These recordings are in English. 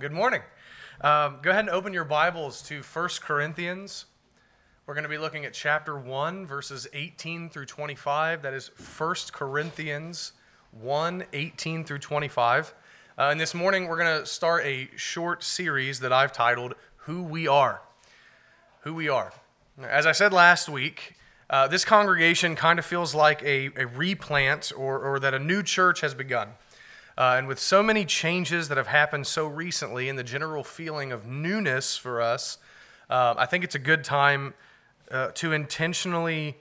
good morning. Um, go ahead and open your Bibles to 1 Corinthians. We're going to be looking at chapter 1, verses 18 through 25. That is 1 Corinthians 1, 18 through 25. Uh, and this morning, we're going to start a short series that I've titled Who We Are. Who We Are. As I said last week, uh, this congregation kind of feels like a, a replant or, or that a new church has begun. Uh, and with so many changes that have happened so recently and the general feeling of newness for us, uh, I think it's a good time uh, to intentionally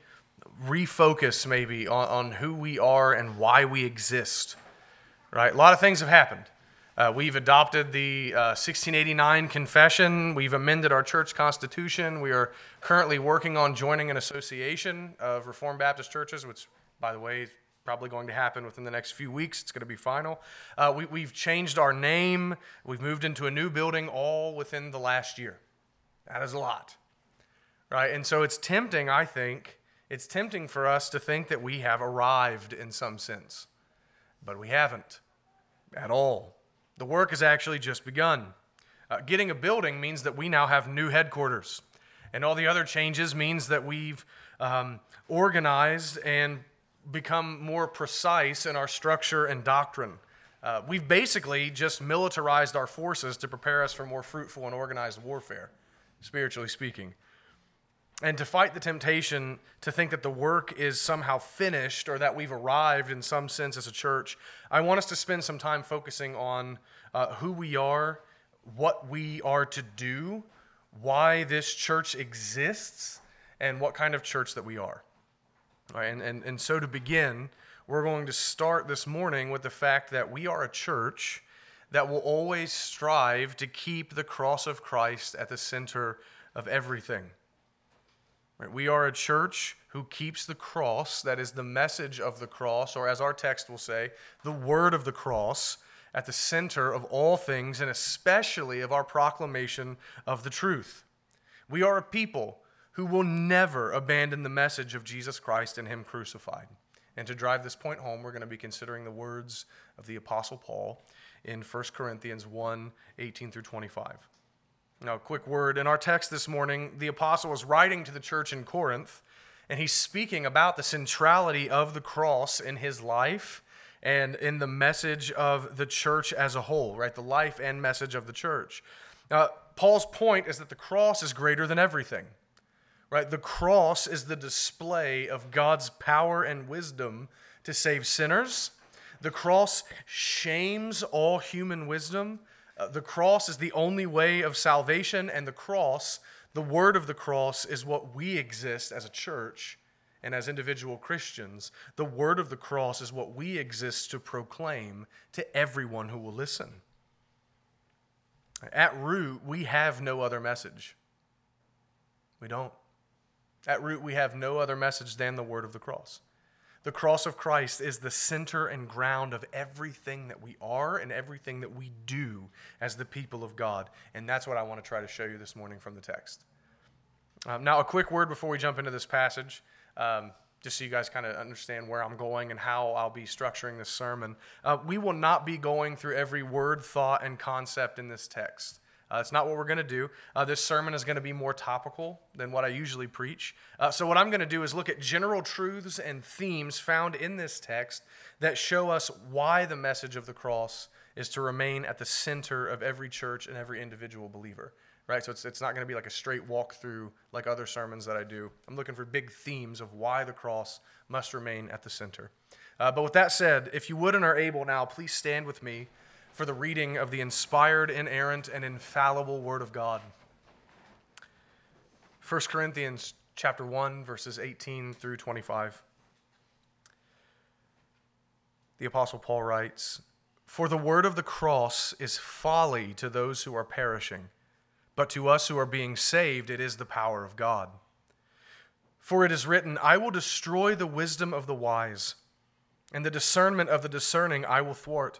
refocus maybe on, on, who we are and why we exist. Right? A lot of things have happened. Uh, we've adopted the 1689 uh, Confession. We've amended our church constitution. We are currently working on joining an association of Reformed Baptist churches, which, by the way, probably going to happen within the next few weeks. It's going to be final. Uh, we, we've changed our name. We've moved into a new building all within the last year. That is a lot, right? And so it's tempting, I think, it's tempting for us to think that we have arrived in some sense, but we haven't at all. The work has actually just begun. Uh, getting a building means that we now have new headquarters. And all the other changes means that we've um, organized and become more precise in our structure and doctrine. Uh, we've basically just militarized our forces to prepare us for more fruitful and organized warfare, spiritually speaking. And to fight the temptation to think that the work is somehow finished or that we've arrived in some sense as a church, I want us to spend some time focusing on uh, who we are, what we are to do, why this church exists, and what kind of church that we are. Right, and, and, and so to begin, we're going to start this morning with the fact that we are a church that will always strive to keep the cross of Christ at the center of everything. Right, we are a church who keeps the cross, that is the message of the cross, or as our text will say, the word of the cross, at the center of all things, and especially of our proclamation of the truth. We are a people who will never abandon the message of Jesus Christ and Him crucified. And to drive this point home, we're going to be considering the words of the Apostle Paul in 1 Corinthians 1 18 through 25. Now, a quick word. In our text this morning, the Apostle is writing to the church in Corinth, and he's speaking about the centrality of the cross in his life and in the message of the church as a whole, right? The life and message of the church. Now, Paul's point is that the cross is greater than everything right? The cross is the display of God's power and wisdom to save sinners. The cross shames all human wisdom. Uh, the cross is the only way of salvation, and the cross, the word of the cross, is what we exist as a church and as individual Christians. The word of the cross is what we exist to proclaim to everyone who will listen. At root, we have no other message. We don't. At root, we have no other message than the word of the cross. The cross of Christ is the center and ground of everything that we are and everything that we do as the people of God. And that's what I want to try to show you this morning from the text. Um, now, a quick word before we jump into this passage, um, just so you guys kind of understand where I'm going and how I'll be structuring this sermon. Uh, we will not be going through every word, thought, and concept in this text. Uh, that's not what we're going to do. Uh, this sermon is going to be more topical than what I usually preach. Uh, so, what I'm going to do is look at general truths and themes found in this text that show us why the message of the cross is to remain at the center of every church and every individual believer. Right? So, it's, it's not going to be like a straight walk through like other sermons that I do. I'm looking for big themes of why the cross must remain at the center. Uh, but with that said, if you would and are able now, please stand with me for the reading of the inspired, inerrant, and infallible Word of God. 1 Corinthians chapter 1 verses 18 through 25. The apostle Paul writes, "For the word of the cross is folly to those who are perishing, but to us who are being saved it is the power of God. For it is written, I will destroy the wisdom of the wise, and the discernment of the discerning I will thwart."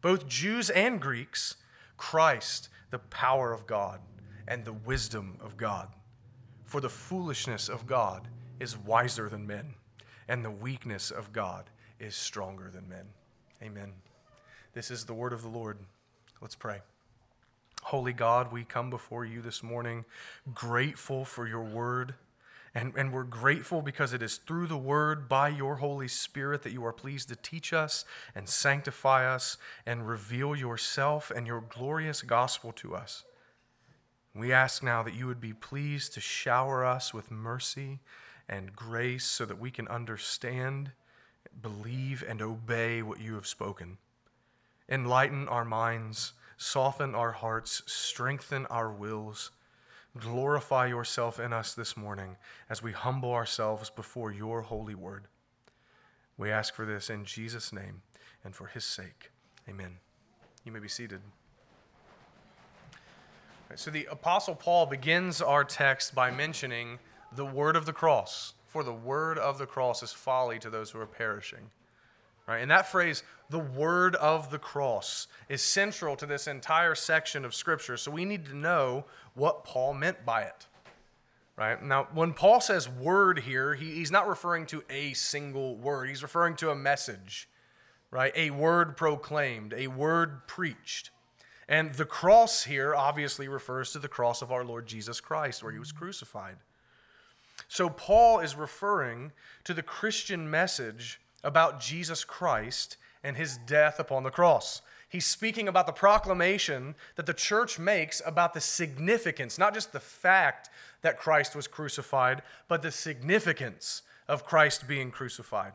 both Jews and Greeks, Christ, the power of God and the wisdom of God. For the foolishness of God is wiser than men and the weakness of God is stronger than men. Amen. This is the word of the Lord. Let's pray. Holy God, we come before you this morning grateful for your word. And, and we're grateful because it is through the word, by your Holy Spirit, that you are pleased to teach us and sanctify us and reveal yourself and your glorious gospel to us. We ask now that you would be pleased to shower us with mercy and grace so that we can understand, believe, and obey what you have spoken. Enlighten our minds, soften our hearts, strengthen our wills. Glorify yourself in us this morning as we humble ourselves before your holy word. We ask for this in Jesus' name and for his sake. Amen. You may be seated. So, the Apostle Paul begins our text by mentioning the word of the cross. For the word of the cross is folly to those who are perishing. Right? And that phrase, the word of the cross, is central to this entire section of Scripture. So we need to know what Paul meant by it. Right? Now, when Paul says word here, he, he's not referring to a single word, he's referring to a message, right? A word proclaimed, a word preached. And the cross here obviously refers to the cross of our Lord Jesus Christ, where he was crucified. So, Paul is referring to the Christian message about Jesus Christ and his death upon the cross. He's speaking about the proclamation that the church makes about the significance, not just the fact that Christ was crucified, but the significance of Christ being crucified.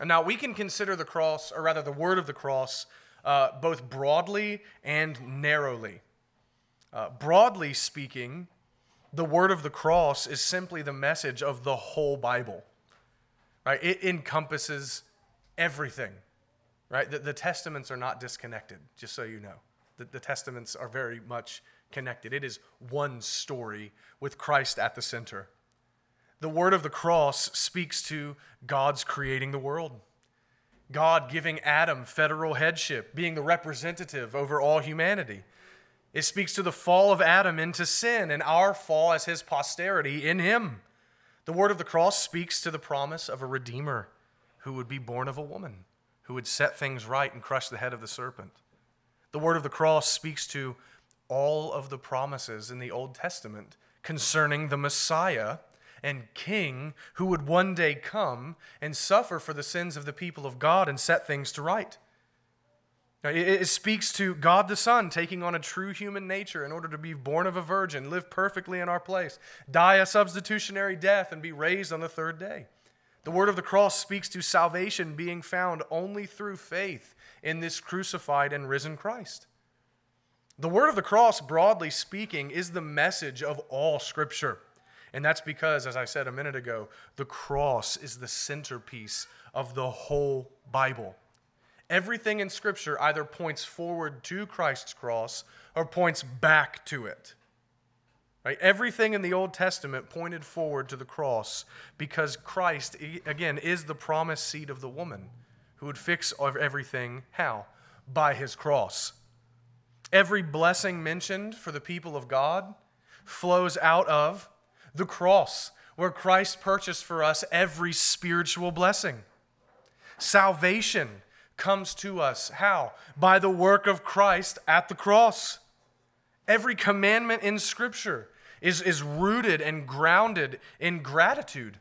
And now we can consider the cross, or rather the word of the cross, uh, both broadly and narrowly. Uh, broadly speaking, the word of the cross is simply the message of the whole Bible. Right? It encompasses everything. Right? The, the testaments are not disconnected, just so you know. The, the testaments are very much connected. It is one story with Christ at the center. The word of the cross speaks to God's creating the world. God giving Adam federal headship, being the representative over all humanity. It speaks to the fall of Adam into sin and our fall as his posterity in him. The word of the cross speaks to the promise of a redeemer who would be born of a woman, who would set things right and crush the head of the serpent. The word of the cross speaks to all of the promises in the Old Testament concerning the Messiah and King who would one day come and suffer for the sins of the people of God and set things to right. It speaks to God the Son taking on a true human nature in order to be born of a virgin, live perfectly in our place, die a substitutionary death, and be raised on the third day. The word of the cross speaks to salvation being found only through faith in this crucified and risen Christ. The word of the cross, broadly speaking, is the message of all Scripture. And that's because, as I said a minute ago, the cross is the centerpiece of the whole Bible. Everything in Scripture either points forward to Christ's cross or points back to it. Right? Everything in the Old Testament pointed forward to the cross because Christ, again, is the promised seed of the woman who would fix everything. How? By his cross. Every blessing mentioned for the people of God flows out of the cross, where Christ purchased for us every spiritual blessing. Salvation comes to us. How? By the work of Christ at the cross. Every commandment in Scripture is, is rooted and grounded in gratitude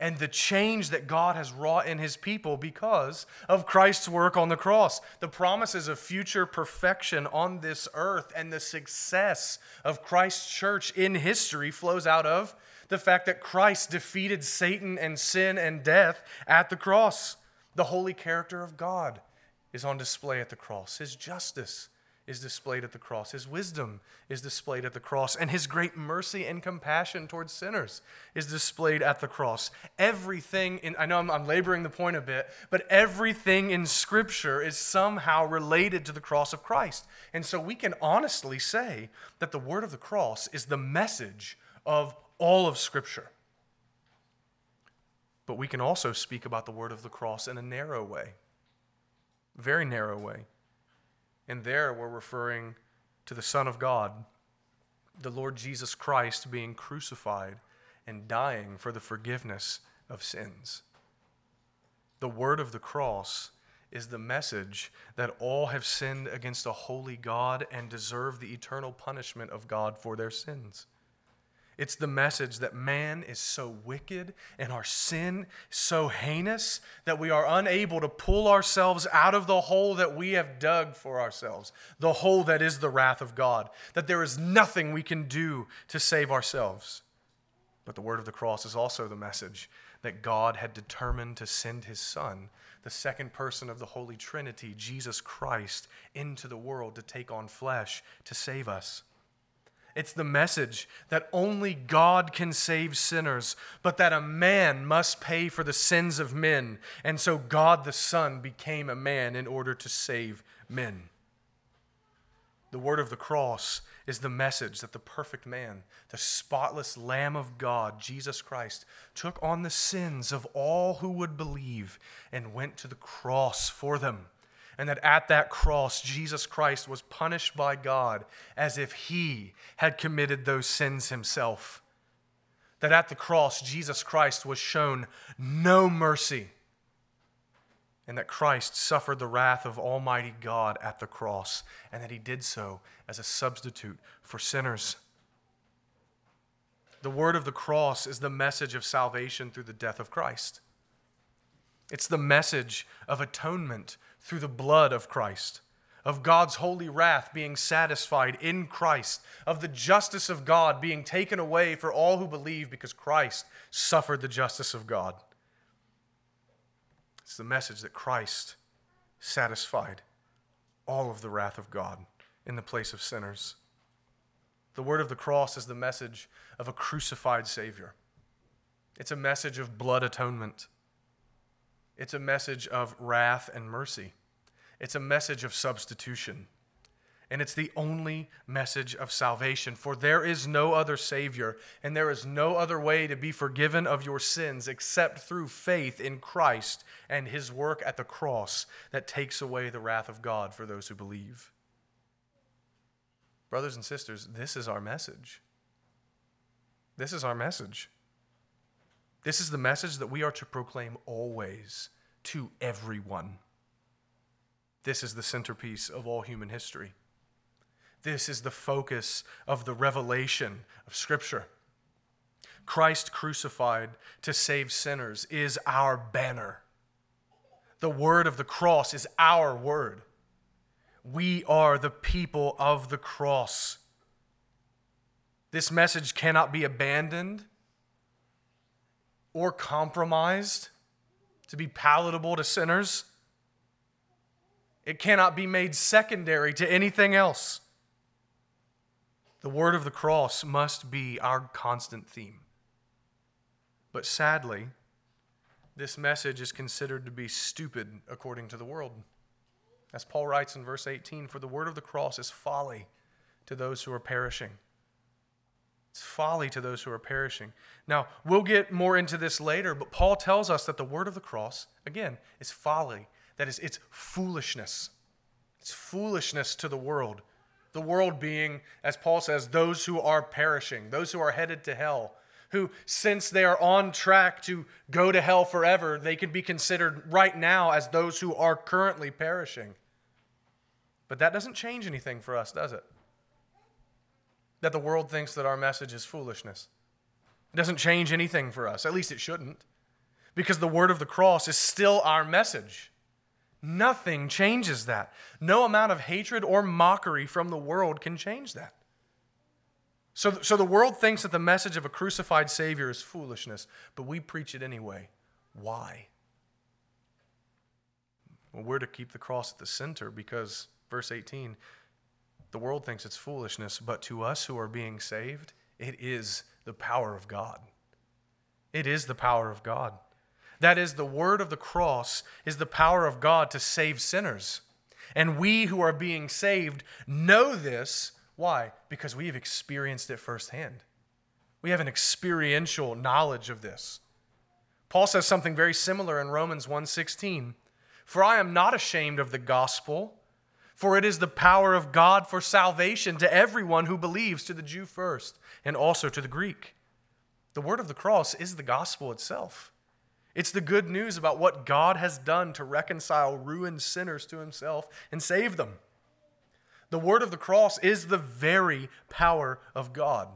and the change that God has wrought in his people because of Christ's work on the cross. The promises of future perfection on this earth and the success of Christ's church in history flows out of the fact that Christ defeated Satan and sin and death at the cross. The holy character of God is on display at the cross. His justice, is displayed at the cross. His wisdom is displayed at the cross. And his great mercy and compassion towards sinners is displayed at the cross. Everything in, I know I'm, I'm, laboring the point a bit, but everything in Scripture is somehow related to the cross of Christ. And so we can honestly say that the word of the cross is the message of all of Scripture. But we can also speak about the word of the cross in a narrow way, very narrow way. And there we're referring to the Son of God, the Lord Jesus Christ being crucified and dying for the forgiveness of sins. The word of the cross is the message that all have sinned against a holy God and deserve the eternal punishment of God for their sins. It's the message that man is so wicked and our sin so heinous that we are unable to pull ourselves out of the hole that we have dug for ourselves, the hole that is the wrath of God, that there is nothing we can do to save ourselves. But the word of the cross is also the message that God had determined to send his Son, the second person of the Holy Trinity, Jesus Christ, into the world to take on flesh to save us. It's the message that only God can save sinners, but that a man must pay for the sins of men. And so God the Son became a man in order to save men. The word of the cross is the message that the perfect man, the spotless Lamb of God, Jesus Christ, took on the sins of all who would believe and went to the cross for them and that at that cross, Jesus Christ was punished by God as if he had committed those sins himself. That at the cross, Jesus Christ was shown no mercy, and that Christ suffered the wrath of Almighty God at the cross, and that he did so as a substitute for sinners. The word of the cross is the message of salvation through the death of Christ. It's the message of atonement through the blood of Christ, of God's holy wrath being satisfied in Christ, of the justice of God being taken away for all who believe because Christ suffered the justice of God. It's the message that Christ satisfied all of the wrath of God in the place of sinners. The word of the cross is the message of a crucified Savior. It's a message of blood atonement. It's a message of wrath and mercy. It's a message of substitution. And it's the only message of salvation. For there is no other Savior, and there is no other way to be forgiven of your sins except through faith in Christ and His work at the cross that takes away the wrath of God for those who believe. Brothers and sisters, this is our message. This is our message. This is the message that we are to proclaim always to everyone. This is the centerpiece of all human history. This is the focus of the revelation of Scripture. Christ crucified to save sinners is our banner. The word of the cross is our word. We are the people of the cross. This message cannot be abandoned or compromised to be palatable to sinners. It cannot be made secondary to anything else. The word of the cross must be our constant theme. But sadly, this message is considered to be stupid according to the world. As Paul writes in verse 18, for the word of the cross is folly to those who are perishing. It's folly to those who are perishing. Now, we'll get more into this later, but Paul tells us that the word of the cross, again, is folly. That is, it's foolishness. It's foolishness to the world. The world being, as Paul says, those who are perishing, those who are headed to hell, who, since they are on track to go to hell forever, they can be considered right now as those who are currently perishing. But that doesn't change anything for us, does it? That the world thinks that our message is foolishness. It doesn't change anything for us, at least it shouldn't, because the word of the cross is still our message. Nothing changes that. No amount of hatred or mockery from the world can change that. So, so the world thinks that the message of a crucified Savior is foolishness, but we preach it anyway. Why? Well, we're to keep the cross at the center because, verse 18, The world thinks it's foolishness, but to us who are being saved, it is the power of God. It is the power of God. That is, the word of the cross is the power of God to save sinners. And we who are being saved know this. Why? Because we have experienced it firsthand. We have an experiential knowledge of this. Paul says something very similar in Romans 1:16. For I am not ashamed of the gospel, for it is the power of God for salvation to everyone who believes, to the Jew first, and also to the Greek. The word of the cross is the gospel itself. It's the good news about what God has done to reconcile ruined sinners to himself and save them. The word of the cross is the very power of God.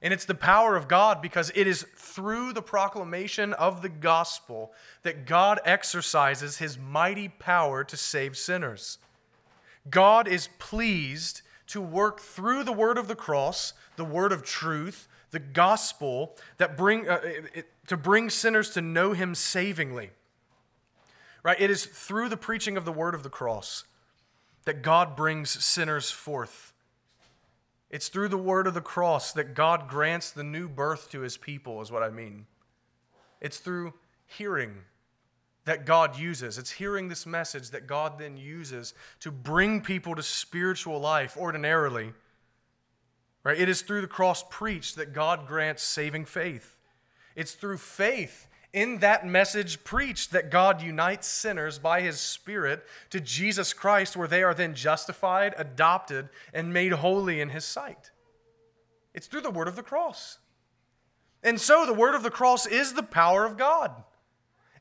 And it's the power of God because it is through the proclamation of the gospel that God exercises his mighty power to save sinners. God is pleased to work through the word of the cross, the word of truth, the gospel that bring uh, it, to bring sinners to know him savingly. Right? It is through the preaching of the word of the cross that God brings sinners forth. It's through the word of the cross that God grants the new birth to his people, is what I mean. It's through hearing that God uses. It's hearing this message that God then uses to bring people to spiritual life ordinarily. Right? It is through the cross preached that God grants saving faith. It's through faith in that message preached that God unites sinners by his Spirit to Jesus Christ, where they are then justified, adopted, and made holy in his sight. It's through the word of the cross. And so the word of the cross is the power of God.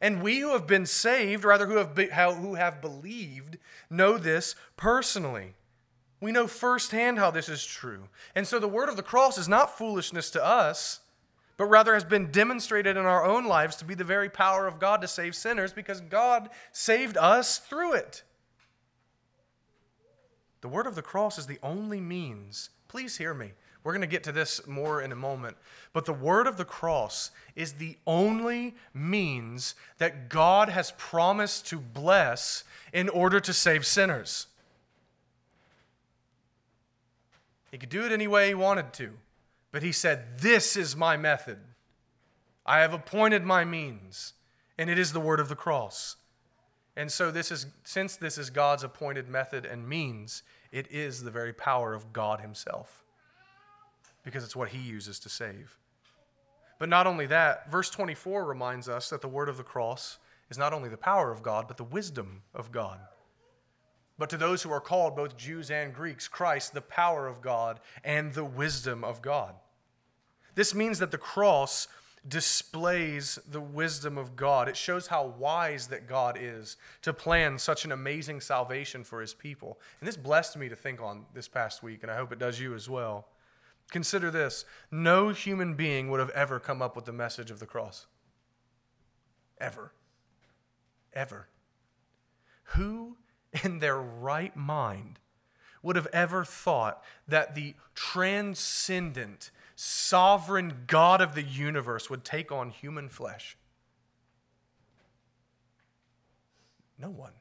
And we who have been saved, rather who have, be, who have believed, know this personally. We know firsthand how this is true. And so the word of the cross is not foolishness to us but rather has been demonstrated in our own lives to be the very power of God to save sinners because God saved us through it. The word of the cross is the only means. Please hear me. We're going to get to this more in a moment. But the word of the cross is the only means that God has promised to bless in order to save sinners. He could do it any way he wanted to. But he said, This is my method. I have appointed my means, and it is the word of the cross. And so this is since this is God's appointed method and means, it is the very power of God himself. Because it's what he uses to save. But not only that, verse 24 reminds us that the word of the cross is not only the power of God, but the wisdom of God. But to those who are called, both Jews and Greeks, Christ, the power of God and the wisdom of God. This means that the cross displays the wisdom of God. It shows how wise that God is to plan such an amazing salvation for his people. And this blessed me to think on this past week, and I hope it does you as well. Consider this no human being would have ever come up with the message of the cross. Ever. Ever. Who in their right mind would have ever thought that the transcendent, sovereign God of the universe would take on human flesh? No one.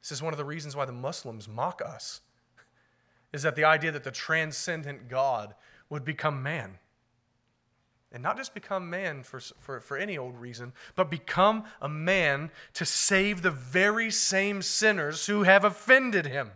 This is one of the reasons why the Muslims mock us. Is that the idea that the transcendent God would become man? And not just become man for, for, for any old reason, but become a man to save the very same sinners who have offended him.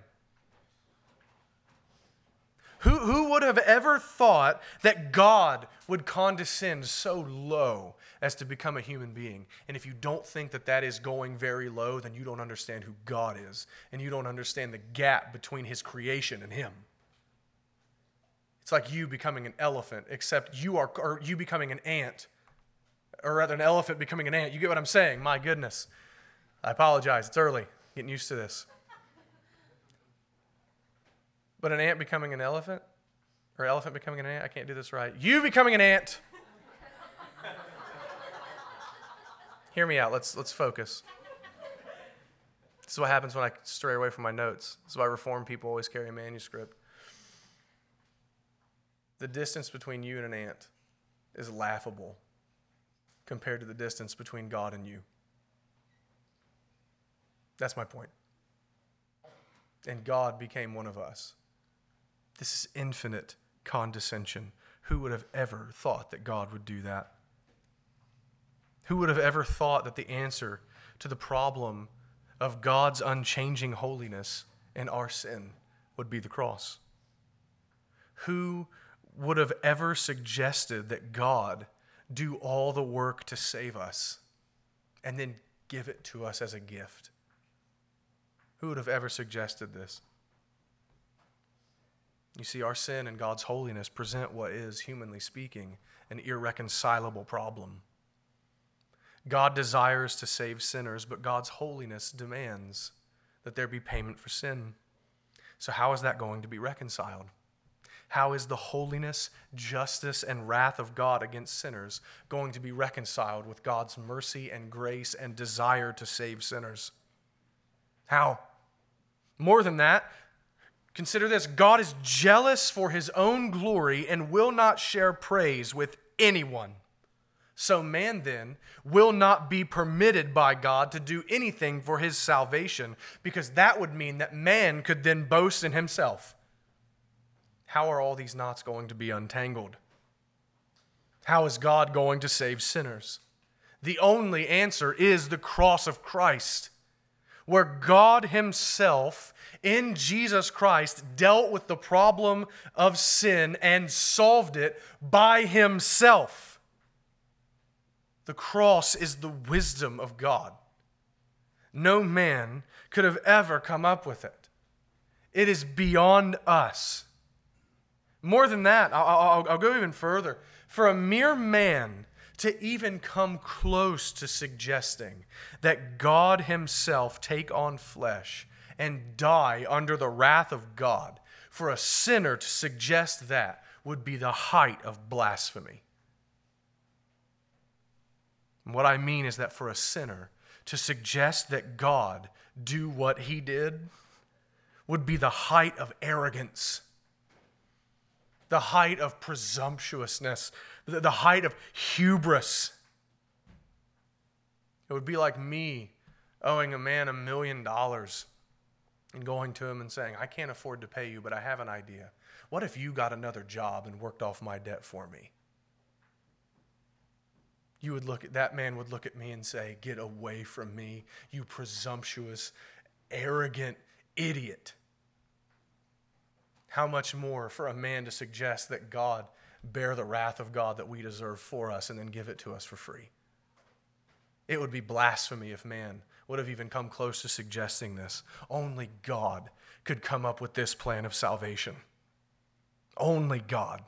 Who, who would have ever thought that God would condescend so low as to become a human being? And if you don't think that that is going very low, then you don't understand who God is, and you don't understand the gap between his creation and him. It's like you becoming an elephant, except you are, or you becoming an ant, or rather, an elephant becoming an ant. You get what I'm saying? My goodness. I apologize. It's early. Getting used to this. But an ant becoming an elephant? Or elephant becoming an ant? I can't do this right. You becoming an ant. Hear me out. Let's, let's focus. This is what happens when I stray away from my notes. This is why reform people always carry a manuscript. The distance between you and an ant is laughable compared to the distance between God and you. That's my point. And God became one of us This is infinite condescension. Who would have ever thought that God would do that? Who would have ever thought that the answer to the problem of God's unchanging holiness and our sin would be the cross? Who would have ever suggested that God do all the work to save us and then give it to us as a gift? Who would have ever suggested this? You see, our sin and God's holiness present what is, humanly speaking, an irreconcilable problem. God desires to save sinners, but God's holiness demands that there be payment for sin. So, how is that going to be reconciled? How is the holiness, justice, and wrath of God against sinners going to be reconciled with God's mercy and grace and desire to save sinners? How? More than that, consider this God is jealous for his own glory and will not share praise with anyone. So, man then will not be permitted by God to do anything for his salvation, because that would mean that man could then boast in himself. How are all these knots going to be untangled? How is God going to save sinners? The only answer is the cross of Christ, where God Himself in Jesus Christ dealt with the problem of sin and solved it by Himself. The cross is the wisdom of God. No man could have ever come up with it. It is beyond us. More than that, I'll, I'll, I'll, go even further. For a mere man to even come close to suggesting that God Himself take on flesh and die under the wrath of God, for a sinner to suggest that would be the height of blasphemy. What I mean is that for a sinner to suggest that God do what he did would be the height of arrogance, the height of presumptuousness, the height of hubris. It would be like me owing a man a million dollars and going to him and saying, I can't afford to pay you, but I have an idea. What if you got another job and worked off my debt for me? you would look at that man would look at me and say, Get away from me, you presumptuous, arrogant idiot. How much more for a man to suggest that God bear the wrath of God that we deserve for us and then give it to us for free? It would be blasphemy if man would have even come close to suggesting this. Only God could come up with this plan of salvation. Only God.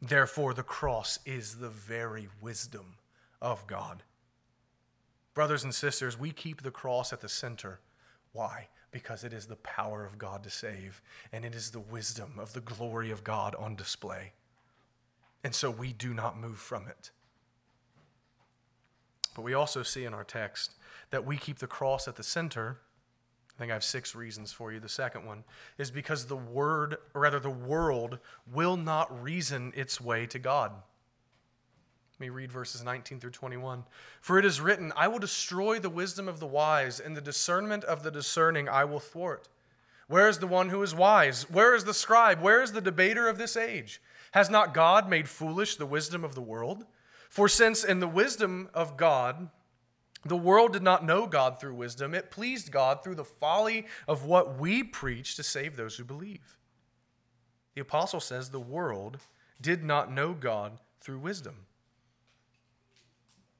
Therefore, the cross is the very wisdom of God. Brothers and sisters, we keep the cross at the center. Why? Because it is the power of God to save, and it is the wisdom of the glory of God on display. And so we do not move from it. But we also see in our text that we keep the cross at the center I think I have six reasons for you. The second one is because the word, or rather the world, will not reason its way to God. Let me read verses 19 through 21. For it is written, I will destroy the wisdom of the wise, and the discernment of the discerning I will thwart. Where is the one who is wise? Where is the scribe? Where is the debater of this age? Has not God made foolish the wisdom of the world? For since in the wisdom of God, the world did not know God through wisdom. It pleased God through the folly of what we preach to save those who believe. The apostle says the world did not know God through wisdom.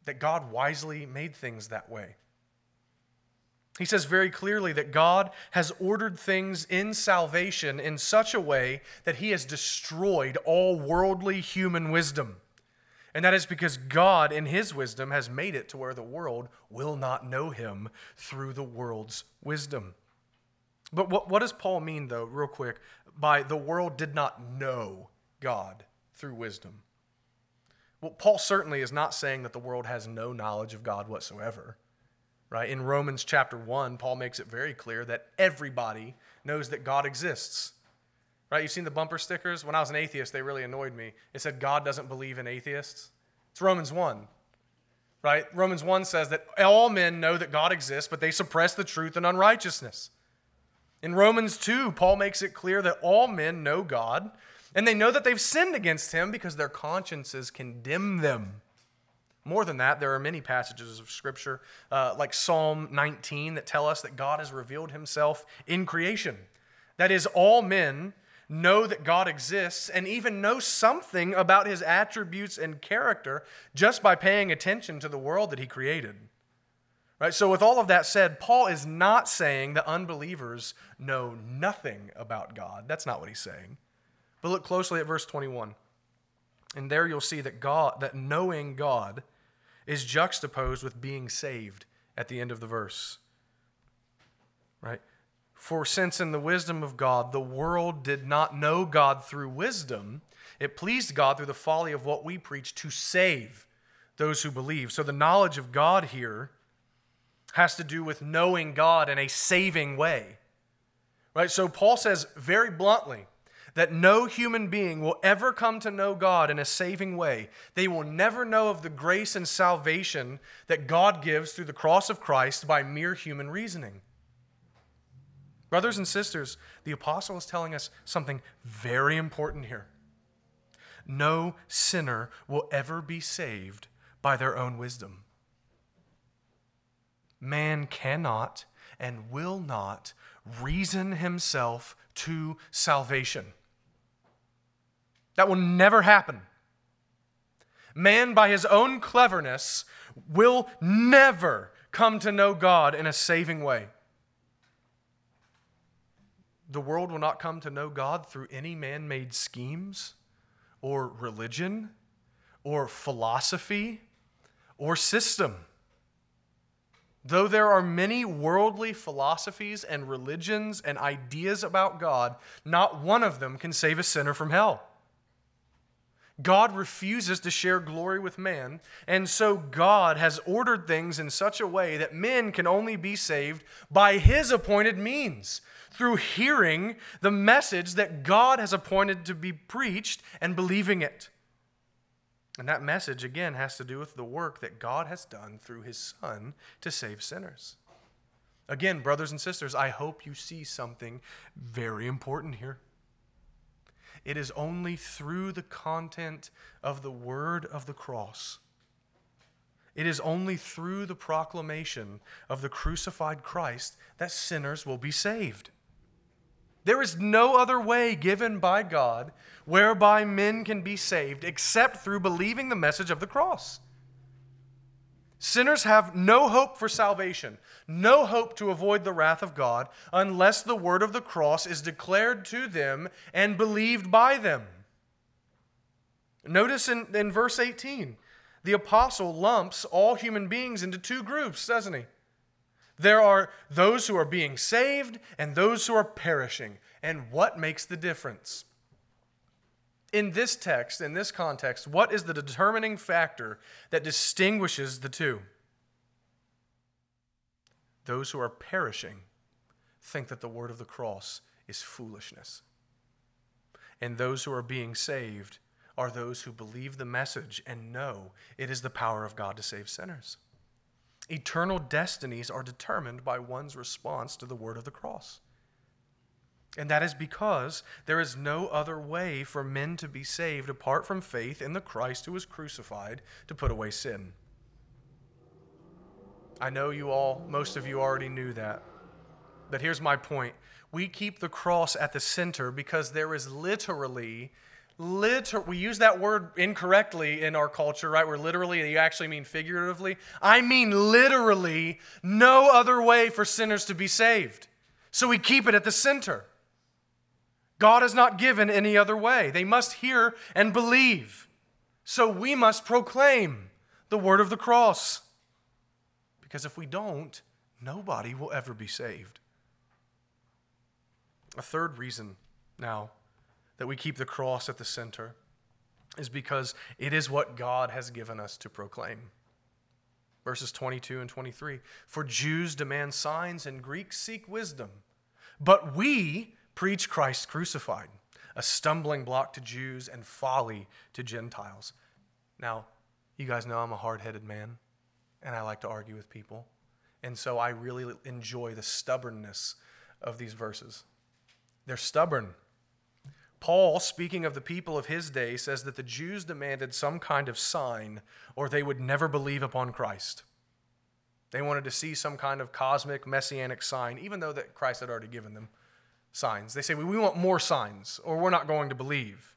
That God wisely made things that way. He says very clearly that God has ordered things in salvation in such a way that he has destroyed all worldly human wisdom. And that is because God, in his wisdom, has made it to where the world will not know him through the world's wisdom. But what, what does Paul mean, though, real quick, by the world did not know God through wisdom? Well, Paul certainly is not saying that the world has no knowledge of God whatsoever. Right? In Romans chapter 1, Paul makes it very clear that everybody knows that God exists. Right? You've seen the bumper stickers? When I was an atheist, they really annoyed me. It said, God doesn't believe in atheists. It's Romans 1. Right? Romans 1 says that all men know that God exists, but they suppress the truth in unrighteousness. In Romans 2, Paul makes it clear that all men know God, and they know that they've sinned against him because their consciences condemn them. More than that, there are many passages of Scripture, uh, like Psalm 19, that tell us that God has revealed himself in creation. That is, all men know that God exists and even know something about his attributes and character just by paying attention to the world that he created. Right? So, with all of that said, Paul is not saying that unbelievers know nothing about God. That's not what he's saying. But look closely at verse 21. And there you'll see that God, that knowing God is juxtaposed with being saved at the end of the verse. Right? For since in the wisdom of God the world did not know God through wisdom, it pleased God through the folly of what we preach to save those who believe. So the knowledge of God here has to do with knowing God in a saving way. Right? So Paul says very bluntly that no human being will ever come to know God in a saving way. They will never know of the grace and salvation that God gives through the cross of Christ by mere human reasoning. Brothers and sisters, the apostle is telling us something very important here. No sinner will ever be saved by their own wisdom. Man cannot and will not reason himself to salvation. That will never happen. Man, by his own cleverness, will never come to know God in a saving way. The world will not come to know God through any man made schemes or religion or philosophy or system. Though there are many worldly philosophies and religions and ideas about God, not one of them can save a sinner from hell. God refuses to share glory with man, and so God has ordered things in such a way that men can only be saved by his appointed means through hearing the message that God has appointed to be preached and believing it. And that message, again, has to do with the work that God has done through his Son to save sinners. Again, brothers and sisters, I hope you see something very important here. It is only through the content of the word of the cross. It is only through the proclamation of the crucified Christ that sinners will be saved. There is no other way given by God whereby men can be saved except through believing the message of the cross. Sinners have no hope for salvation, no hope to avoid the wrath of God, unless the word of the cross is declared to them and believed by them. Notice in, in verse 18, the apostle lumps all human beings into two groups, doesn't he? There are those who are being saved and those who are perishing. And what makes the difference? In this text, in this context, what is the determining factor that distinguishes the two? Those who are perishing think that the word of the cross is foolishness. And those who are being saved are those who believe the message and know it is the power of God to save sinners. Eternal destinies are determined by one's response to the word of the cross. And that is because there is no other way for men to be saved apart from faith in the Christ who was crucified to put away sin. I know you all, most of you already knew that. But here's my point. We keep the cross at the center because there is literally liter- we use that word incorrectly in our culture, right? Where literally you actually mean figuratively. I mean literally no other way for sinners to be saved. So we keep it at the center. God has not given any other way. They must hear and believe. So we must proclaim the word of the cross. Because if we don't, nobody will ever be saved. A third reason now that we keep the cross at the center is because it is what God has given us to proclaim. Verses 22 and 23 For Jews demand signs and Greeks seek wisdom, but we preach Christ crucified, a stumbling block to Jews and folly to Gentiles. Now, you guys know I'm a hard headed man, and I like to argue with people. And so I really enjoy the stubbornness of these verses. They're stubborn. Paul, speaking of the people of his day, says that the Jews demanded some kind of sign or they would never believe upon Christ. They wanted to see some kind of cosmic messianic sign, even though that Christ had already given them signs. They say, We want more signs, or we're not going to believe.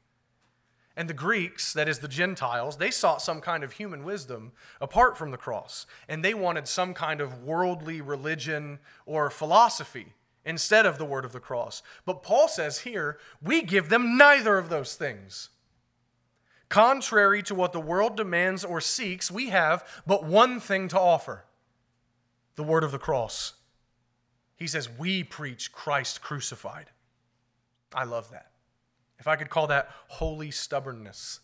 And the Greeks, that is the Gentiles, they sought some kind of human wisdom apart from the cross. And they wanted some kind of worldly religion or philosophy instead of the word of the cross. But Paul says here, we give them neither of those things. Contrary to what the world demands or seeks, we have but one thing to offer the word of the cross. He says, We preach Christ crucified. I love that. If I could call that holy stubbornness,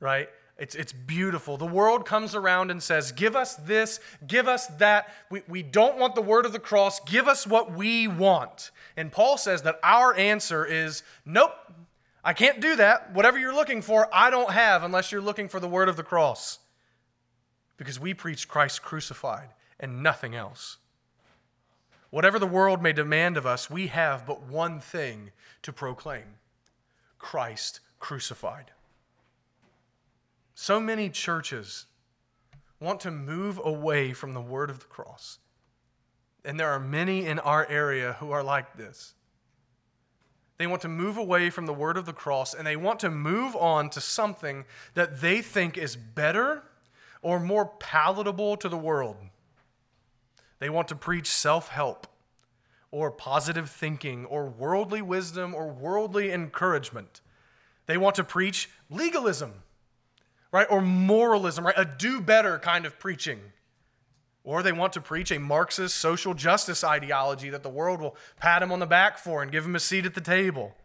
right? It's, it's beautiful. The world comes around and says, Give us this, give us that. We, we don't want the word of the cross. Give us what we want. And Paul says that our answer is, Nope, I can't do that. Whatever you're looking for, I don't have unless you're looking for the word of the cross. Because we preach Christ crucified and nothing else. Whatever the world may demand of us, we have but one thing to proclaim Christ crucified. So many churches want to move away from the word of the cross. And there are many in our area who are like this. They want to move away from the word of the cross and they want to move on to something that they think is better or more palatable to the world. They want to preach self help or positive thinking or worldly wisdom or worldly encouragement. They want to preach legalism right? Or moralism, right? A do better kind of preaching. Or they want to preach a Marxist social justice ideology that the world will pat him on the back for and give him a seat at the table.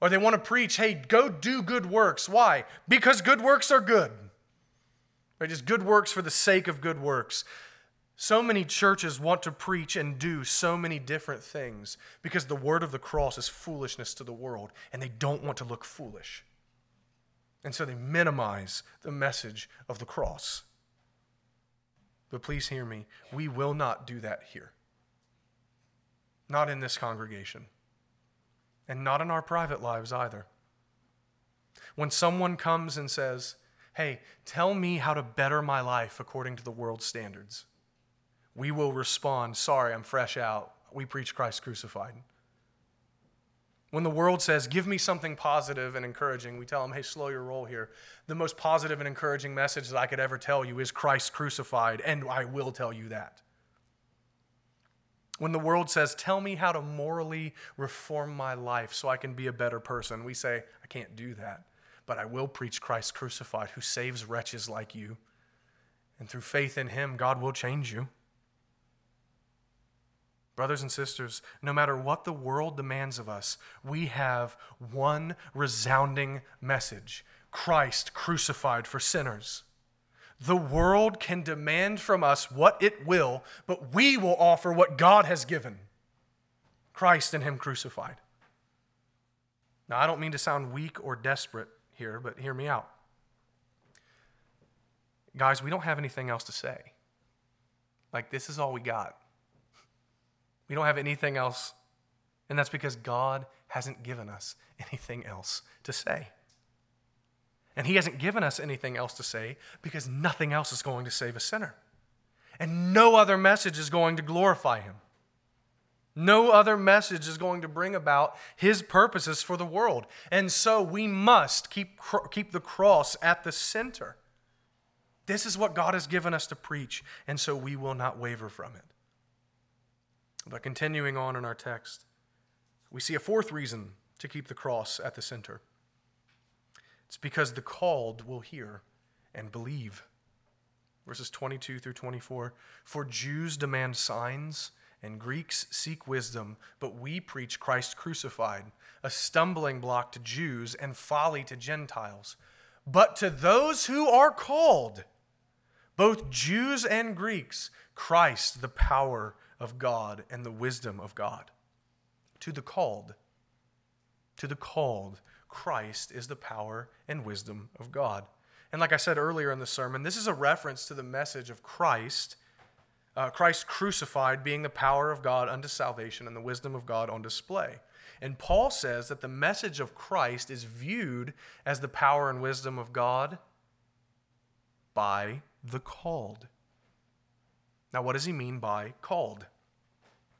Or they want to preach, hey, go do good works. Why? Because good works are good. Right? Just good works for the sake of good works. So many churches want to preach and do so many different things because the word of the cross is foolishness to the world and they don't want to look foolish. And so they minimize the message of the cross. But please hear me. We will not do that here. Not in this congregation. And not in our private lives either. When someone comes and says, Hey, tell me how to better my life according to the world's standards, we will respond, Sorry, I'm fresh out. We preach Christ crucified. When the world says, Give me something positive and encouraging, we tell them, Hey, slow your roll here. The most positive and encouraging message that I could ever tell you is Christ crucified, and I will tell you that. When the world says, Tell me how to morally reform my life so I can be a better person, we say, I can't do that, but I will preach Christ crucified who saves wretches like you. And through faith in him, God will change you. Brothers and sisters, no matter what the world demands of us, we have one resounding message Christ crucified for sinners. The world can demand from us what it will, but we will offer what God has given Christ and Him crucified. Now, I don't mean to sound weak or desperate here, but hear me out. Guys, we don't have anything else to say. Like, this is all we got. We don't have anything else. And that's because God hasn't given us anything else to say. And He hasn't given us anything else to say because nothing else is going to save a sinner. And no other message is going to glorify Him. No other message is going to bring about His purposes for the world. And so we must keep, keep the cross at the center. This is what God has given us to preach, and so we will not waver from it. But continuing on in our text, we see a fourth reason to keep the cross at the center. It's because the called will hear and believe. Verses 22 through 24 For Jews demand signs, and Greeks seek wisdom, but we preach Christ crucified, a stumbling block to Jews and folly to Gentiles. But to those who are called, both Jews and Greeks, Christ, the power of God and the wisdom of God. To the called, to the called, Christ is the power and wisdom of God. And like I said earlier in the sermon, this is a reference to the message of Christ Uh, Christ crucified being the power of God unto salvation and the wisdom of God on display. And Paul says that the message of Christ is viewed as the power and wisdom of God by the called. Now, what does he mean by called?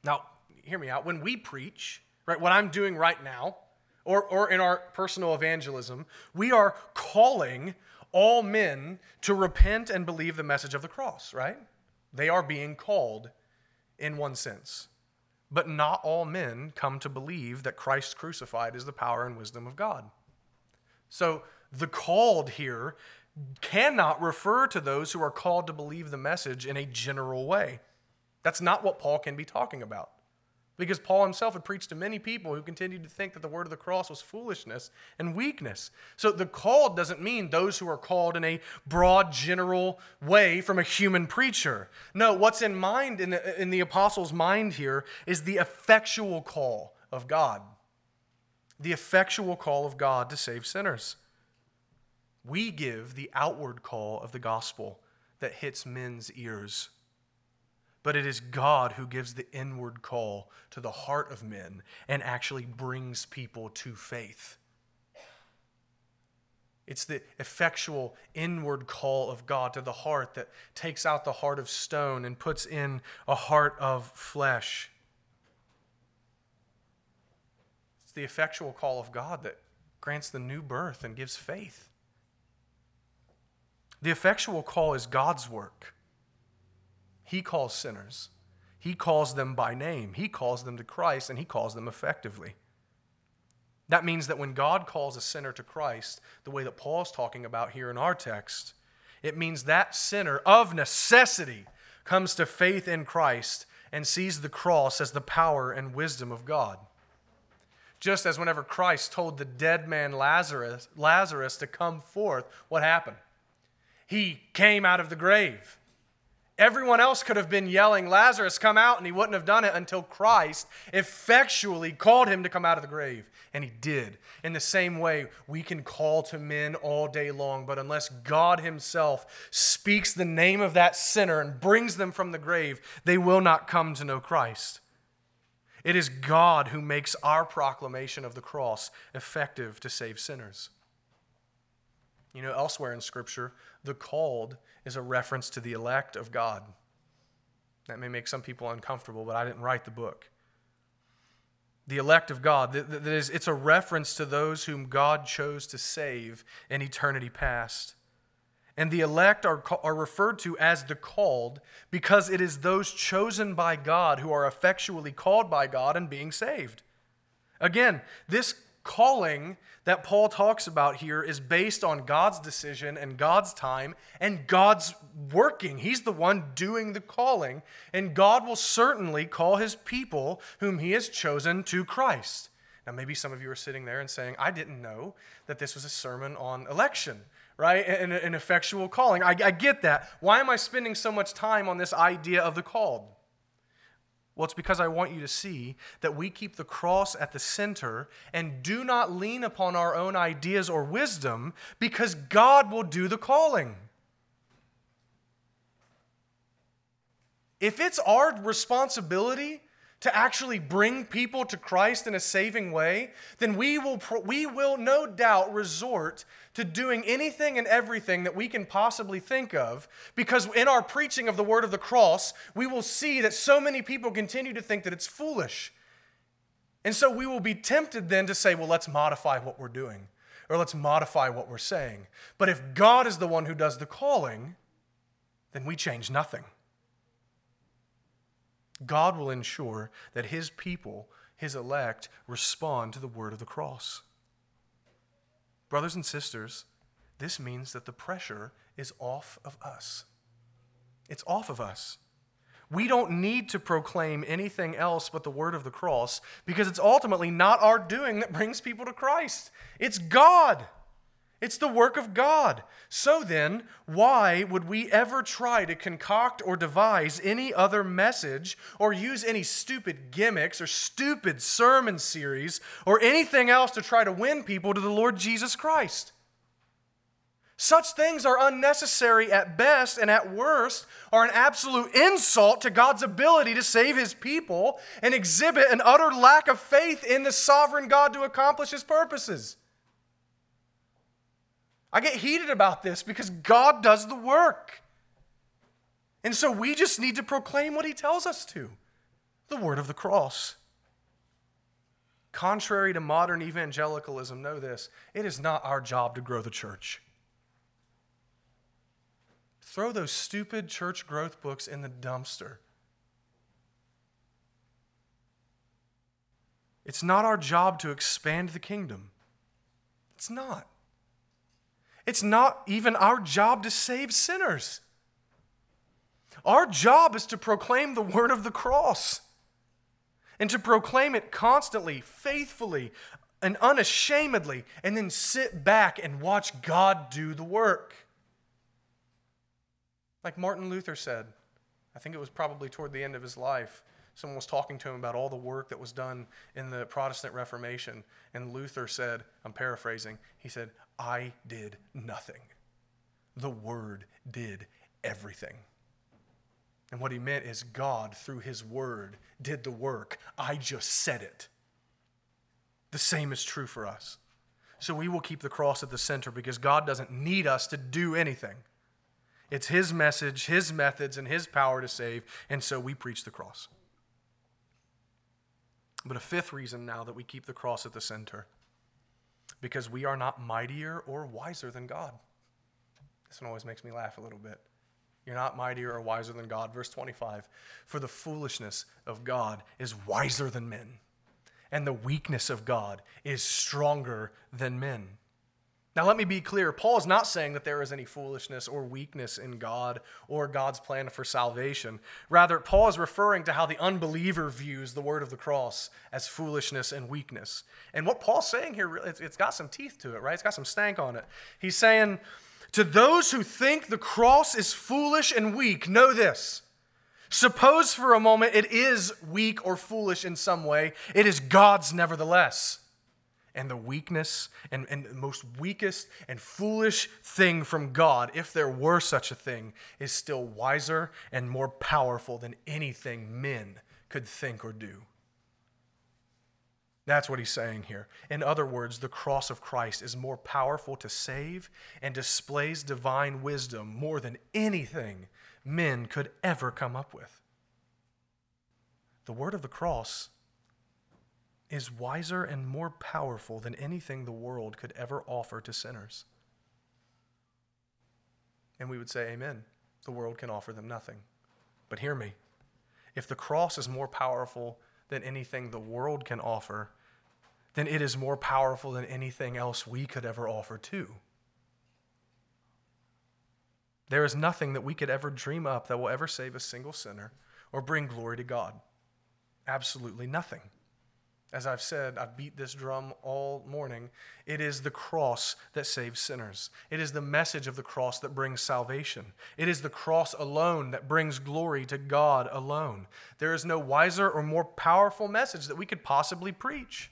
Now, hear me out. When we preach, right, what I'm doing right now, or, or in our personal evangelism, we are calling all men to repent and believe the message of the cross, right? They are being called in one sense. But not all men come to believe that Christ crucified is the power and wisdom of God. So the called here cannot refer to those who are called to believe the message in a general way. That's not what Paul can be talking about. Because Paul himself had preached to many people who continued to think that the word of the cross was foolishness and weakness. So the called doesn't mean those who are called in a broad, general way from a human preacher. No, what's in mind in the, in the apostle's mind here is the effectual call of God. The effectual call of God to save sinners. We give the outward call of the gospel that hits men's ears but it is God who gives the inward call to the heart of men and actually brings people to faith. It's the effectual inward call of God to the heart that takes out the heart of stone and puts in a heart of flesh. It's the effectual call of God that grants the new birth and gives faith. The effectual call is God's work. He calls sinners. He calls them by name. He calls them to Christ, and He calls them effectively. That means that when God calls a sinner to Christ, the way that Paul's talking about here in our text, it means that sinner of necessity comes to faith in Christ and sees the cross as the power and wisdom of God. Just as whenever Christ told the dead man Lazarus, Lazarus to come forth, what happened? He came out of the grave. Everyone else could have been yelling, Lazarus, come out, and he wouldn't have done it until Christ effectually called him to come out of the grave. And he did. In the same way, we can call to men all day long, but unless God himself speaks the name of that sinner and brings them from the grave, they will not come to know Christ. It is God who makes our proclamation of the cross effective to save sinners. You know, elsewhere in Scripture, the called is a reference to the elect of God. That may make some people uncomfortable, but I didn't write the book. The elect of God, that is, it's a reference to those whom God chose to save in eternity past. And the elect are, are referred to as the called because it is those chosen by God who are effectually called by God and being saved. Again, this calling that Paul talks about here is based on God's decision and God's time and God's working. He's the one doing the calling, and God will certainly call his people whom he has chosen to Christ. Now, maybe some of you are sitting there and saying, I didn't know that this was a sermon on election, right? And an effectual calling. I, I get that. Why am I spending so much time on this idea of the called? Well, it's because I want you to see that we keep the cross at the center and do not lean upon our own ideas or wisdom because God will do the calling. If it's our responsibility to actually bring people to Christ in a saving way, then we will, we will no doubt resort to doing anything and everything that we can possibly think of because in our preaching of the word of the cross, we will see that so many people continue to think that it's foolish. And so we will be tempted then to say, well, let's modify what we're doing or let's modify what we're saying. But if God is the one who does the calling, then we change nothing. God will ensure that his people, his elect, respond to the word of the cross. Brothers and sisters, this means that the pressure is off of us. It's off of us. We don't need to proclaim anything else but the word of the cross because it's ultimately not our doing that brings people to Christ. It's God. It's the work of God. So then, why would we ever try to concoct or devise any other message or use any stupid gimmicks or stupid sermon series or anything else to try to win people to the Lord Jesus Christ? Such things are unnecessary at best and at worst are an absolute insult to God's ability to save his people and exhibit an utter lack of faith in the sovereign God to accomplish his purposes. I get heated about this because God does the work. And so we just need to proclaim what he tells us to the word of the cross. Contrary to modern evangelicalism, know this it is not our job to grow the church. Throw those stupid church growth books in the dumpster. It's not our job to expand the kingdom. It's not. It's not even our job to save sinners. Our job is to proclaim the word of the cross and to proclaim it constantly, faithfully, and unashamedly, and then sit back and watch God do the work. Like Martin Luther said, I think it was probably toward the end of his life. Someone was talking to him about all the work that was done in the Protestant Reformation. And Luther said, I'm paraphrasing, he said, I did nothing. The Word did everything. And what he meant is God, through his Word, did the work. I just said it. The same is true for us. So we will keep the cross at the center because God doesn't need us to do anything. It's His message, His methods, and His power to save, and so we preach the cross. But a fifth reason now that we keep the cross at the center because we are not mightier or wiser than God. This one always makes me laugh a little bit. You're not mightier or wiser than God. Verse 25 For the foolishness of God is wiser than men, and the weakness of God is stronger than men. Now, let me be clear. Paul is not saying that there is any foolishness or weakness in God or God's plan for salvation. Rather, Paul is referring to how the unbeliever views the word of the cross as foolishness and weakness. And what Paul's saying here, it's got some teeth to it, right? It's got some stank on it. He's saying, to those who think the cross is foolish and weak, know this. Suppose for a moment it is weak or foolish in some way, it is God's nevertheless and the weakness and, and the most weakest and foolish thing from God, if there were such a thing, is still wiser and more powerful than anything men could think or do. That's what he's saying here. In other words, the cross of Christ is more powerful to save and displays divine wisdom more than anything men could ever come up with. The word of the cross is wiser and more powerful than anything the world could ever offer to sinners. And we would say, Amen. The world can offer them nothing. But hear me if the cross is more powerful than anything the world can offer, then it is more powerful than anything else we could ever offer too. There is nothing that we could ever dream up that will ever save a single sinner or bring glory to God. Absolutely nothing. As I've said, I've beat this drum all morning. It is the cross that saves sinners. It is the message of the cross that brings salvation. It is the cross alone that brings glory to God alone. There is no wiser or more powerful message that we could possibly preach.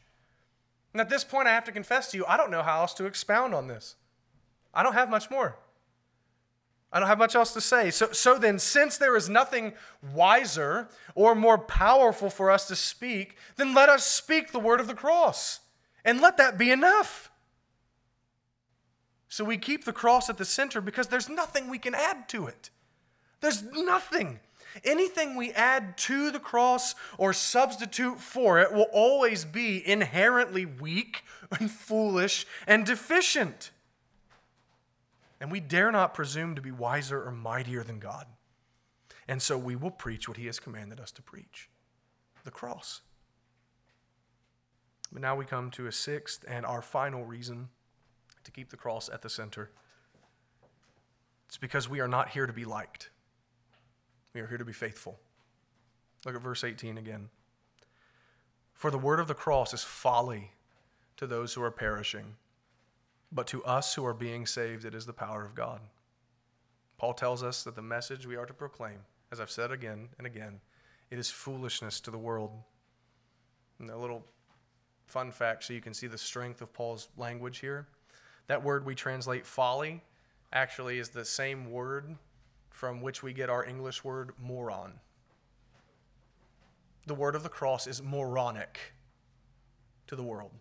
And at this point, I have to confess to you, I don't know how else to expound on this. I don't have much more. I don't have much else to say. So, so then, since there is nothing wiser or more powerful for us to speak, then let us speak the word of the cross. And let that be enough. So we keep the cross at the center because there's nothing we can add to it. There's nothing. Anything we add to the cross or substitute for it will always be inherently weak and foolish and deficient and we dare not presume to be wiser or mightier than God. And so we will preach what He has commanded us to preach the cross. But now we come to a sixth and our final reason to keep the cross at the center. It's because we are not here to be liked, we are here to be faithful. Look at verse 18 again. For the word of the cross is folly to those who are perishing but to us who are being saved, it is the power of God. Paul tells us that the message we are to proclaim, as I've said again and again, it is foolishness to the world. And a little fun fact so you can see the strength of Paul's language here. That word we translate folly actually is the same word from which we get our English word moron. The word of the cross is moronic to the world,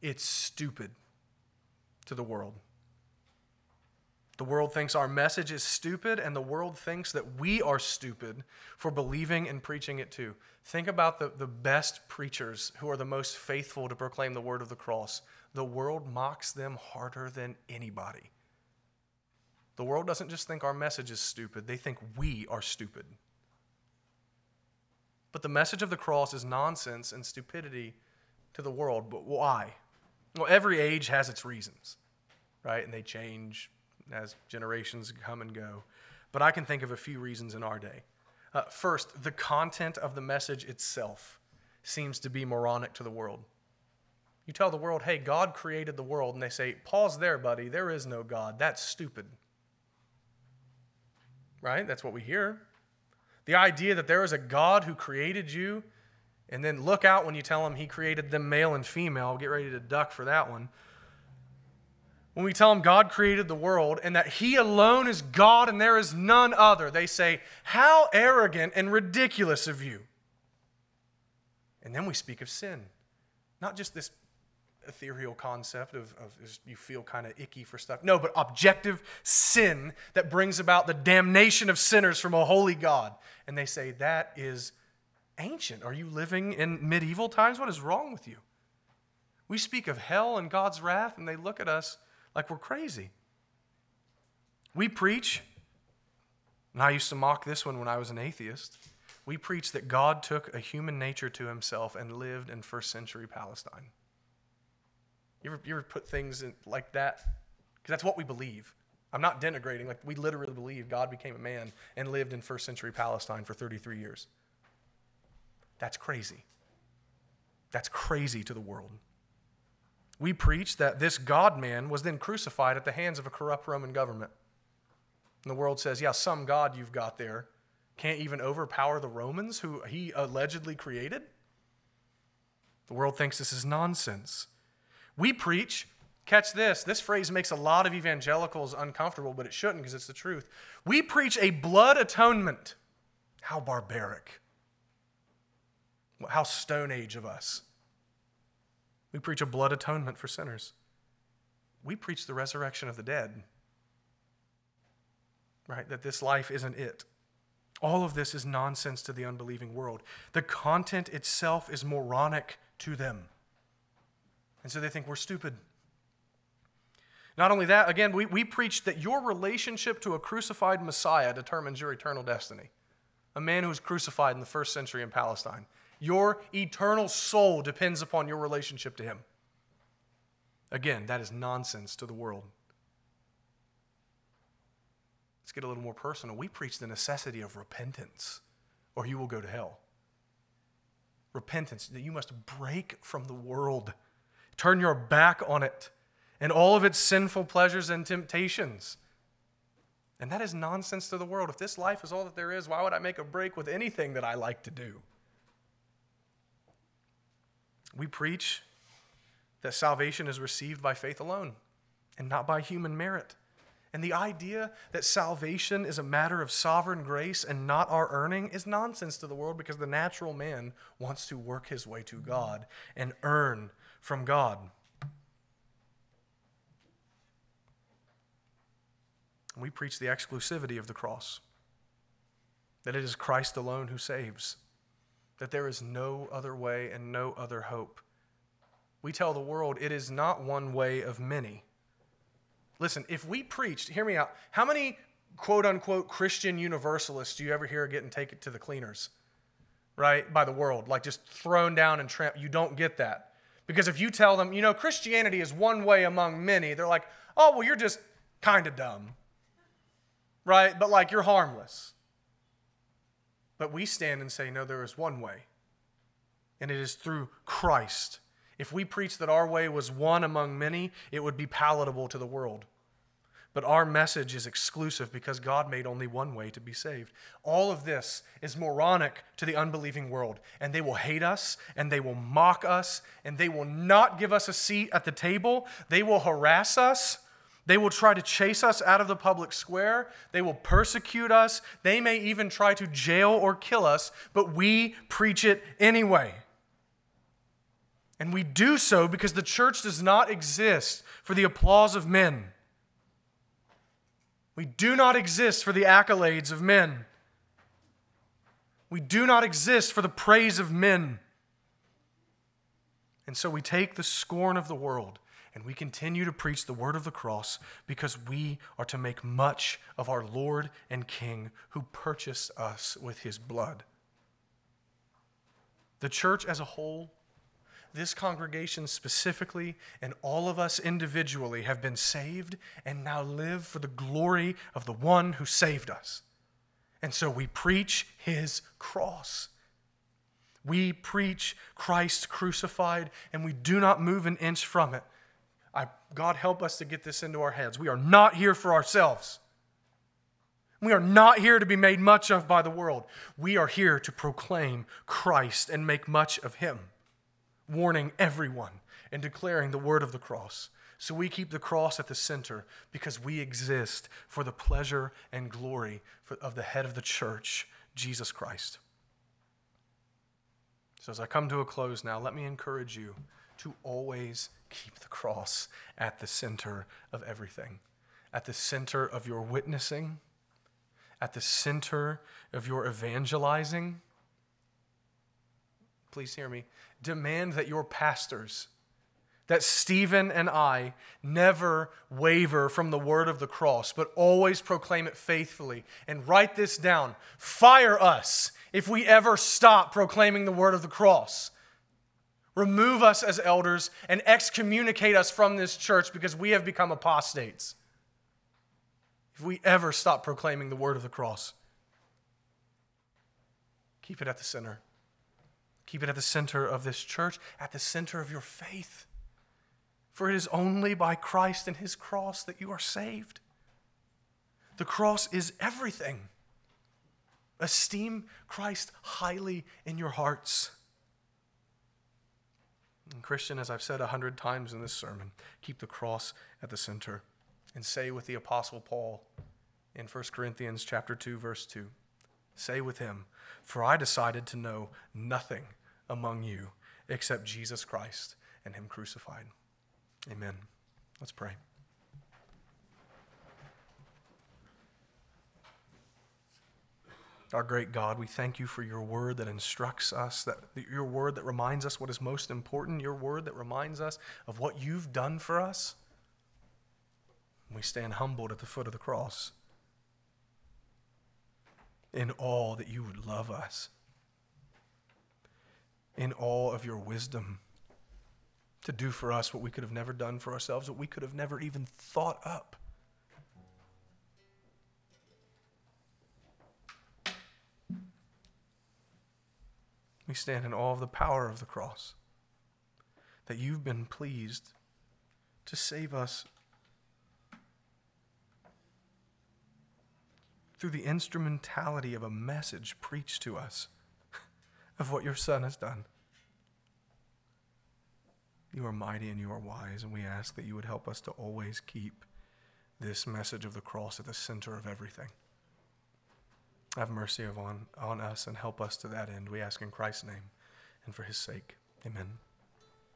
it's stupid to the world. The world thinks our message is stupid, and the world thinks that we are stupid for believing and preaching it too. Think about the, the best preachers who are the most faithful to proclaim the word of the cross. The world mocks them harder than anybody. The world doesn't just think our message is stupid, they think we are stupid. But the message of the cross is nonsense and stupidity to the world. But why? Well, every age has its reasons, right? And they change as generations come and go. But I can think of a few reasons in our day. Uh, first, the content of the message itself seems to be moronic to the world. You tell the world, hey, God created the world, and they say, pause there, buddy, there is no God. That's stupid. Right? That's what we hear. The idea that there is a God who created you, and then look out when you tell him he created them male and female. Get ready to duck for that one when we tell them God created the world and that He alone is God and there is none other, they say, How arrogant and ridiculous of you. And then we speak of sin. Not just this ethereal concept of, of you feel kind of icky for stuff. No, but objective sin that brings about the damnation of sinners from a holy God. And they say, That is ancient. Are you living in medieval times? What is wrong with you? We speak of hell and God's wrath, and they look at us like we're crazy. We preach, and I used to mock this one when I was an atheist. We preach that God took a human nature to himself and lived in first century Palestine. You ever, you ever put things in, like that? Because that's what we believe. I'm not denigrating. Like, we literally believe God became a man and lived in first century Palestine for 33 years. That's crazy. That's crazy to the world we preach that this God man was then crucified at the hands of a corrupt Roman government. And the world says, yeah, some God you've got there can't even overpower the Romans who he allegedly created. The world thinks this is nonsense. We preach, catch this, this phrase makes a lot of evangelicals uncomfortable, but it shouldn't because it's the truth. We preach a blood atonement. How barbaric. How stone age of us. We preach a blood atonement for sinners. We preach the resurrection of the dead. Right? That this life isn't it. All of this is nonsense to the unbelieving world. The content itself is moronic to them. And so they think we're stupid. Not only that, again, we, we preach that your relationship to a crucified Messiah determines your eternal destiny. A man who was crucified in the first century in Palestine. Your eternal soul depends upon your relationship to Him. Again, that is nonsense to the world. Let's get a little more personal. We preach the necessity of repentance, or you will go to hell. Repentance, that you must break from the world, turn your back on it and all of its sinful pleasures and temptations. And that is nonsense to the world. If this life is all that there is, why would I make a break with anything that I like to do? We preach that salvation is received by faith alone and not by human merit. And the idea that salvation is a matter of sovereign grace and not our earning is nonsense to the world because the natural man wants to work his way to God and earn from God. We preach the exclusivity of the cross, that it is Christ alone who saves that there is no other way and no other hope. We tell the world it is not one way of many. Listen, if we preached, hear me out, how many quote unquote Christian universalists do you ever hear getting taken to the cleaners, right, by the world? Like just thrown down and trampled. You don't get that. Because if you tell them, you know, Christianity is one way among many, they're like, oh, well, you're just kind of dumb, right? But like you're harmless. But we stand and say, no, there is one way, and it is through Christ. If we preach that our way was one among many, it would be palatable to the world. But our message is exclusive because God made only one way to be saved. All of this is moronic to the unbelieving world, and they will hate us, and they will mock us, and they will not give us a seat at the table. They will harass us, They will try to chase us out of the public square. They will persecute us. They may even try to jail or kill us, but we preach it anyway. And we do so because the church does not exist for the applause of men. We do not exist for the accolades of men. We do not exist for the praise of men. And so we take the scorn of the world and we continue to preach the word of the cross because we are to make much of our Lord and King who purchased us with his blood. The church as a whole, this congregation specifically, and all of us individually have been saved and now live for the glory of the one who saved us. And so we preach his cross. We preach Christ crucified, and we do not move an inch from it. I, God, help us to get this into our heads. We are not here for ourselves. We are not here to be made much of by the world. We are here to proclaim Christ and make much of Him, warning everyone and declaring the word of the cross. So we keep the cross at the center because we exist for the pleasure and glory of the head of the church, Jesus Christ. So as I come to a close now, let me encourage you to always keep the cross at the center of everything, at the center of your witnessing, at the center of your evangelizing. Please hear me. Demand that your pastors, that Stephen and I never waver from the word of the cross, but always proclaim it faithfully. And write this down. Fire us if we ever stop proclaiming the word of the cross remove us as elders, and excommunicate us from this church because we have become apostates. If we ever stop proclaiming the word of the cross, keep it at the center. Keep it at the center of this church, at the center of your faith. For it is only by Christ and his cross that you are saved. The cross is everything. Esteem Christ highly in your hearts. And Christian, as I've said a hundred times in this sermon, keep the cross at the center and say with the apostle Paul in 1 Corinthians chapter 2 verse 2, say with him, "For I decided to know nothing among you except Jesus Christ and him crucified." Amen. Let's pray. Our great God, we thank you for your word that instructs us, that your word that reminds us what is most important, your word that reminds us of what you've done for us. We stand humbled at the foot of the cross in all that you would love us, in all of your wisdom to do for us what we could have never done for ourselves, what we could have never even thought up. We stand in awe of the power of the cross, that you've been pleased to save us through the instrumentality of a message preached to us of what your Son has done. You are mighty and you are wise, and we ask that you would help us to always keep this message of the cross at the center of everything. Have mercy on, on us and help us to that end. We ask in Christ's name and for his sake. Amen.